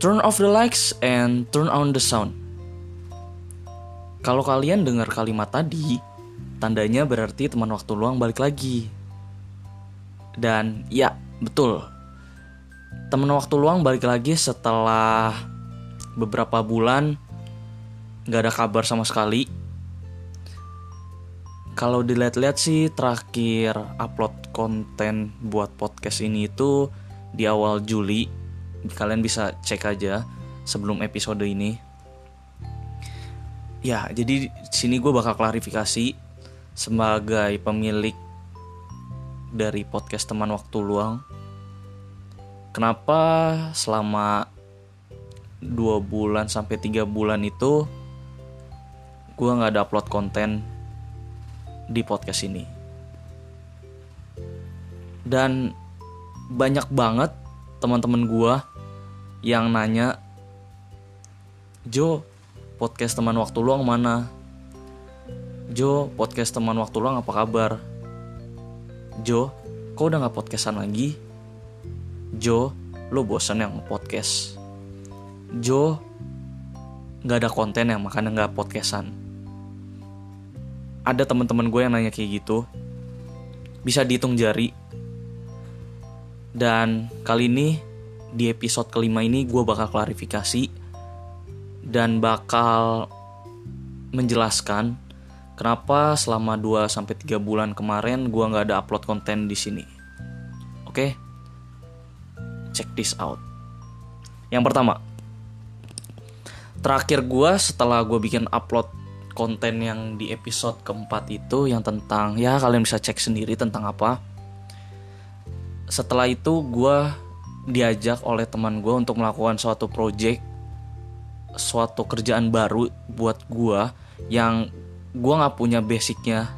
turn off the lights and turn on the sound. Kalau kalian dengar kalimat tadi, tandanya berarti teman waktu luang balik lagi. Dan ya, betul. Teman waktu luang balik lagi setelah beberapa bulan nggak ada kabar sama sekali. Kalau dilihat-lihat sih terakhir upload konten buat podcast ini itu di awal Juli. Kalian bisa cek aja sebelum episode ini. Ya, jadi di sini gue bakal klarifikasi sebagai pemilik dari podcast teman waktu luang. Kenapa selama dua bulan sampai tiga bulan itu gue nggak ada upload konten di podcast ini. Dan banyak banget teman-teman gue yang nanya, Jo, podcast teman waktu luang mana? Jo, podcast teman waktu luang apa kabar? Jo, kok udah gak podcastan lagi? Jo, lo bosan yang podcast? Jo, gak ada konten yang makanya gak podcastan. Ada teman-teman gue yang nanya kayak gitu. Bisa dihitung jari. Dan kali ini di episode kelima ini gue bakal klarifikasi dan bakal menjelaskan kenapa selama 2 sampai 3 bulan kemarin gue nggak ada upload konten di sini. Oke. Check this out. Yang pertama, terakhir gue setelah gue bikin upload konten yang di episode keempat itu yang tentang ya kalian bisa cek sendiri tentang apa. Setelah itu gue diajak oleh teman gue untuk melakukan suatu project, suatu kerjaan baru buat gue yang gue nggak punya basicnya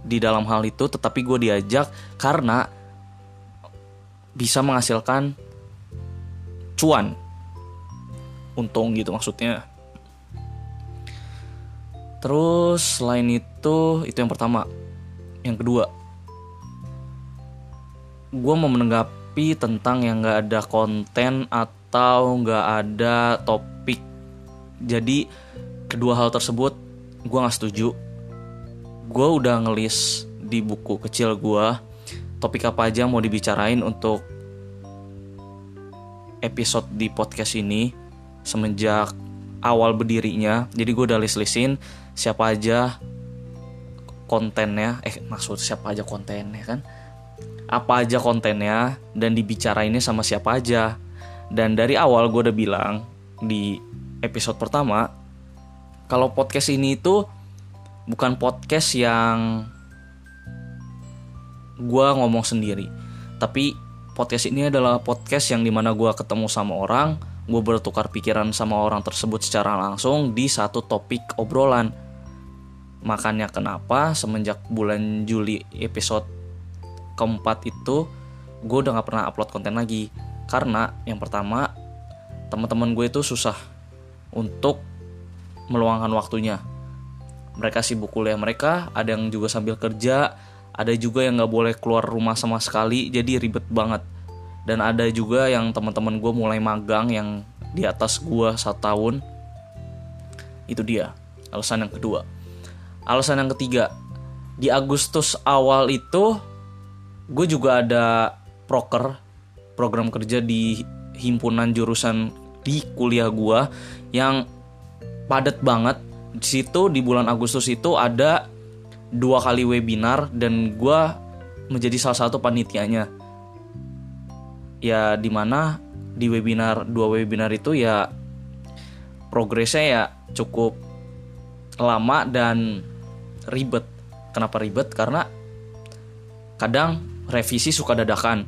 di dalam hal itu, tetapi gue diajak karena bisa menghasilkan cuan, untung gitu maksudnya. Terus selain itu, itu yang pertama. Yang kedua, gue mau menanggapi tentang yang gak ada konten atau gak ada topik. Jadi kedua hal tersebut gue gak setuju. Gue udah ngelis di buku kecil gue topik apa aja mau dibicarain untuk episode di podcast ini semenjak awal berdirinya. Jadi gue udah list-listin siapa aja kontennya, eh maksud siapa aja kontennya kan? Apa aja kontennya dan dibicarainnya sama siapa aja. Dan dari awal gue udah bilang di episode pertama kalau podcast ini itu bukan podcast yang gue ngomong sendiri, tapi podcast ini adalah podcast yang di mana gue ketemu sama orang, gue bertukar pikiran sama orang tersebut secara langsung di satu topik obrolan. Makanya kenapa semenjak bulan Juli episode keempat itu gue udah gak pernah upload konten lagi. Karena yang pertama teman-teman gue itu susah untuk meluangkan waktunya. Mereka sibuk kuliah mereka ada yang juga sambil kerja ada juga yang nggak boleh keluar rumah sama sekali jadi ribet banget. Dan ada juga yang teman-teman gue mulai magang yang di atas gue satu tahun. Itu dia alasan yang kedua. Alasan yang ketiga di Agustus awal itu gue juga ada proker program kerja di himpunan jurusan di kuliah gue yang padat banget. Di situ di bulan Agustus itu ada dua kali webinar dan gue menjadi salah satu panitianya. Ya di mana di webinar dua webinar itu ya progresnya ya cukup lama dan ribet. Kenapa ribet? Karena kadang revisi suka dadakan.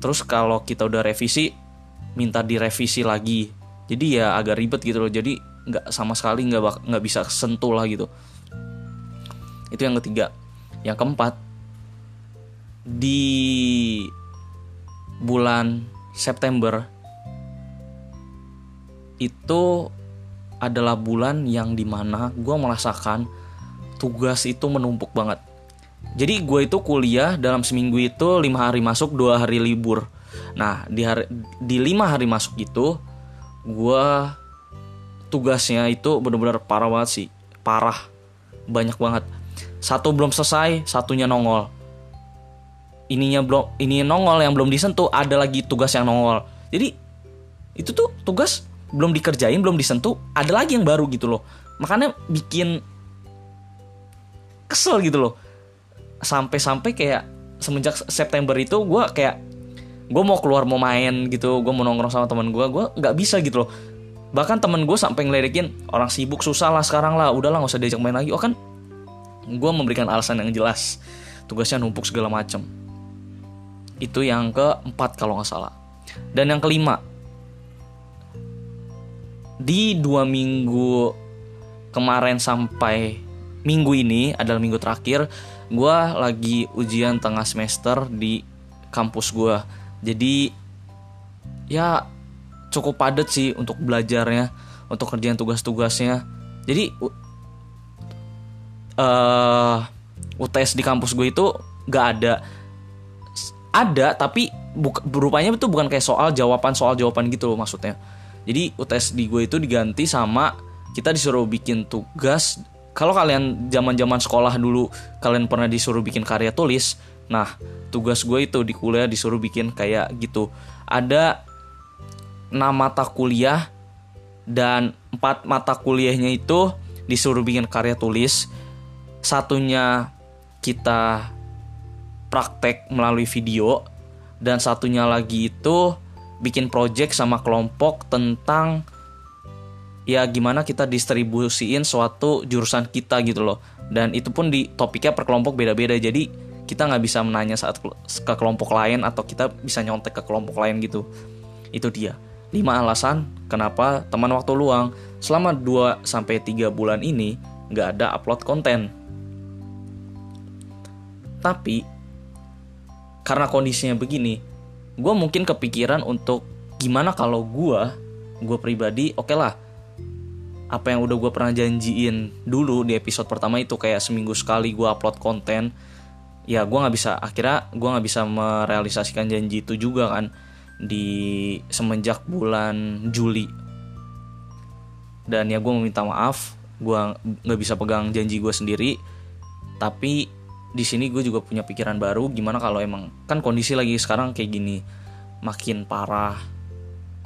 Terus kalau kita udah revisi, minta direvisi lagi. Jadi ya agak ribet gitu loh. Jadi nggak sama sekali nggak nggak bisa sentuh lah gitu. Itu yang ketiga. Yang keempat, di bulan September itu adalah bulan yang di mana gue merasakan tugas itu menumpuk banget jadi gue itu kuliah dalam seminggu itu lima hari masuk dua hari libur. Nah di hari di lima hari masuk itu gue tugasnya itu bener-bener parah banget sih. Parah. Banyak banget. Satu belum selesai satunya nongol. Ininya belum ini nongol yang belum disentuh ada lagi tugas yang nongol. Jadi itu tuh tugas belum dikerjain belum disentuh ada lagi yang baru gitu loh. Makanya bikin kesel gitu loh sampai-sampai kayak semenjak September itu gue kayak gue mau keluar mau main gitu gue mau nongkrong sama teman gue gue nggak bisa gitu loh. Bahkan temen gue sampai ngeledekin orang sibuk susah lah sekarang lah udahlah nggak usah diajak main lagi. Oh kan gue memberikan alasan yang jelas. Tugasnya numpuk segala macem. Itu yang keempat kalau nggak salah. Dan yang kelima di dua minggu kemarin sampai minggu ini adalah minggu terakhir gue lagi ujian tengah semester di kampus gue jadi ya cukup padat sih untuk belajarnya untuk kerjaan tugas-tugasnya. Jadi uh, UTS di kampus gue itu gak ada. Ada tapi berupanya itu bukan kayak soal jawaban soal jawaban gitu loh maksudnya. Jadi UTS di gue itu diganti sama kita disuruh bikin tugas kalau kalian zaman-zaman sekolah dulu kalian pernah disuruh bikin karya tulis, nah tugas gue itu di kuliah disuruh bikin kayak gitu. Ada enam mata kuliah dan empat mata kuliahnya itu disuruh bikin karya tulis. Satunya kita praktek melalui video dan satunya lagi itu bikin project sama kelompok tentang ya gimana kita distribusiin suatu jurusan kita gitu loh. Dan itu pun di topiknya per kelompok beda-beda. Jadi kita nggak bisa menanya saat ke kelompok lain atau kita bisa nyontek ke kelompok lain gitu. Itu dia. 5 alasan kenapa teman waktu luang. Selama 2 sampai 3 bulan ini nggak ada upload konten. Tapi karena kondisinya begini gue mungkin kepikiran untuk gimana kalau gue gue pribadi oke okay lah apa yang udah gue pernah janjiin dulu di episode pertama itu kayak seminggu sekali gue upload konten ya gue nggak bisa akhirnya gue nggak bisa merealisasikan janji itu juga kan di semenjak bulan Juli. Dan ya gue meminta maaf gue nggak bisa pegang janji gue sendiri tapi di sini gue juga punya pikiran baru gimana kalau emang kan kondisi lagi sekarang kayak gini makin parah.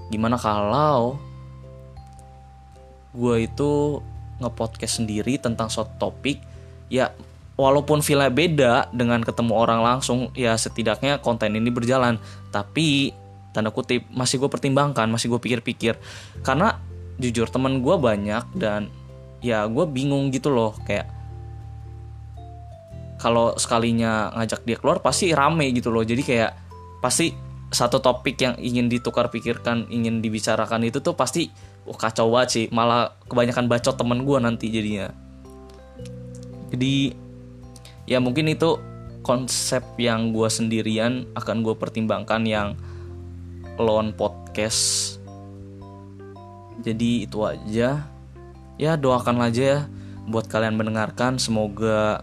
Gimana kalau gue itu ngepodcast sendiri tentang suatu topik ya walaupun villa beda dengan ketemu orang langsung ya setidaknya konten ini berjalan. Tapi tanda kutip masih gue pertimbangkan masih gue pikir-pikir. Karena jujur teman gue banyak dan ya gue bingung gitu loh kayak kalau sekalinya ngajak dia keluar pasti rame gitu loh. Jadi kayak pasti satu topik yang ingin ditukar pikirkan ingin dibicarakan itu tuh pasti oh, kacau banget sih. Malah kebanyakan bacot temen gue nanti jadinya. Jadi ya mungkin itu konsep yang gue sendirian akan gue pertimbangkan yang lone podcast. Jadi itu aja. Ya doakan aja ya buat kalian mendengarkan. Semoga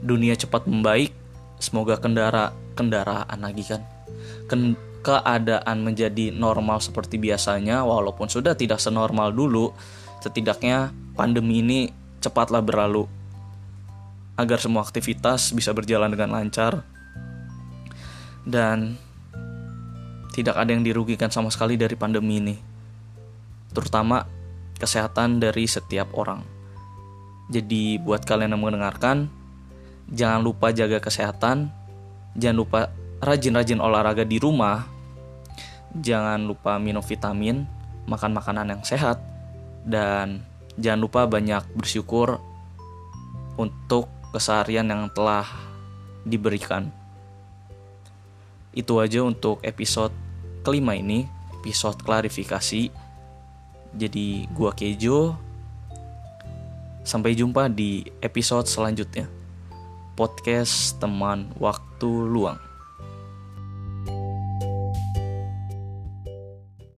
dunia cepat membaik. Semoga kendara kendaraan lagi kan. Ken keadaan menjadi normal seperti biasanya walaupun sudah tidak senormal dulu setidaknya pandemi ini cepatlah berlalu. Agar semua aktivitas bisa berjalan dengan lancar. Dan tidak ada yang dirugikan sama sekali dari pandemi ini. Terutama kesehatan dari setiap orang. Jadi buat kalian yang mendengarkan jangan lupa jaga kesehatan jangan lupa rajin-rajin olahraga di rumah, jangan lupa minum vitamin, makan makanan yang sehat, dan jangan lupa banyak bersyukur untuk keseharian yang telah diberikan. Itu aja untuk episode kelima ini, episode klarifikasi. Jadi gua Kejo. Sampai jumpa di episode selanjutnya. Podcast teman waktu luang.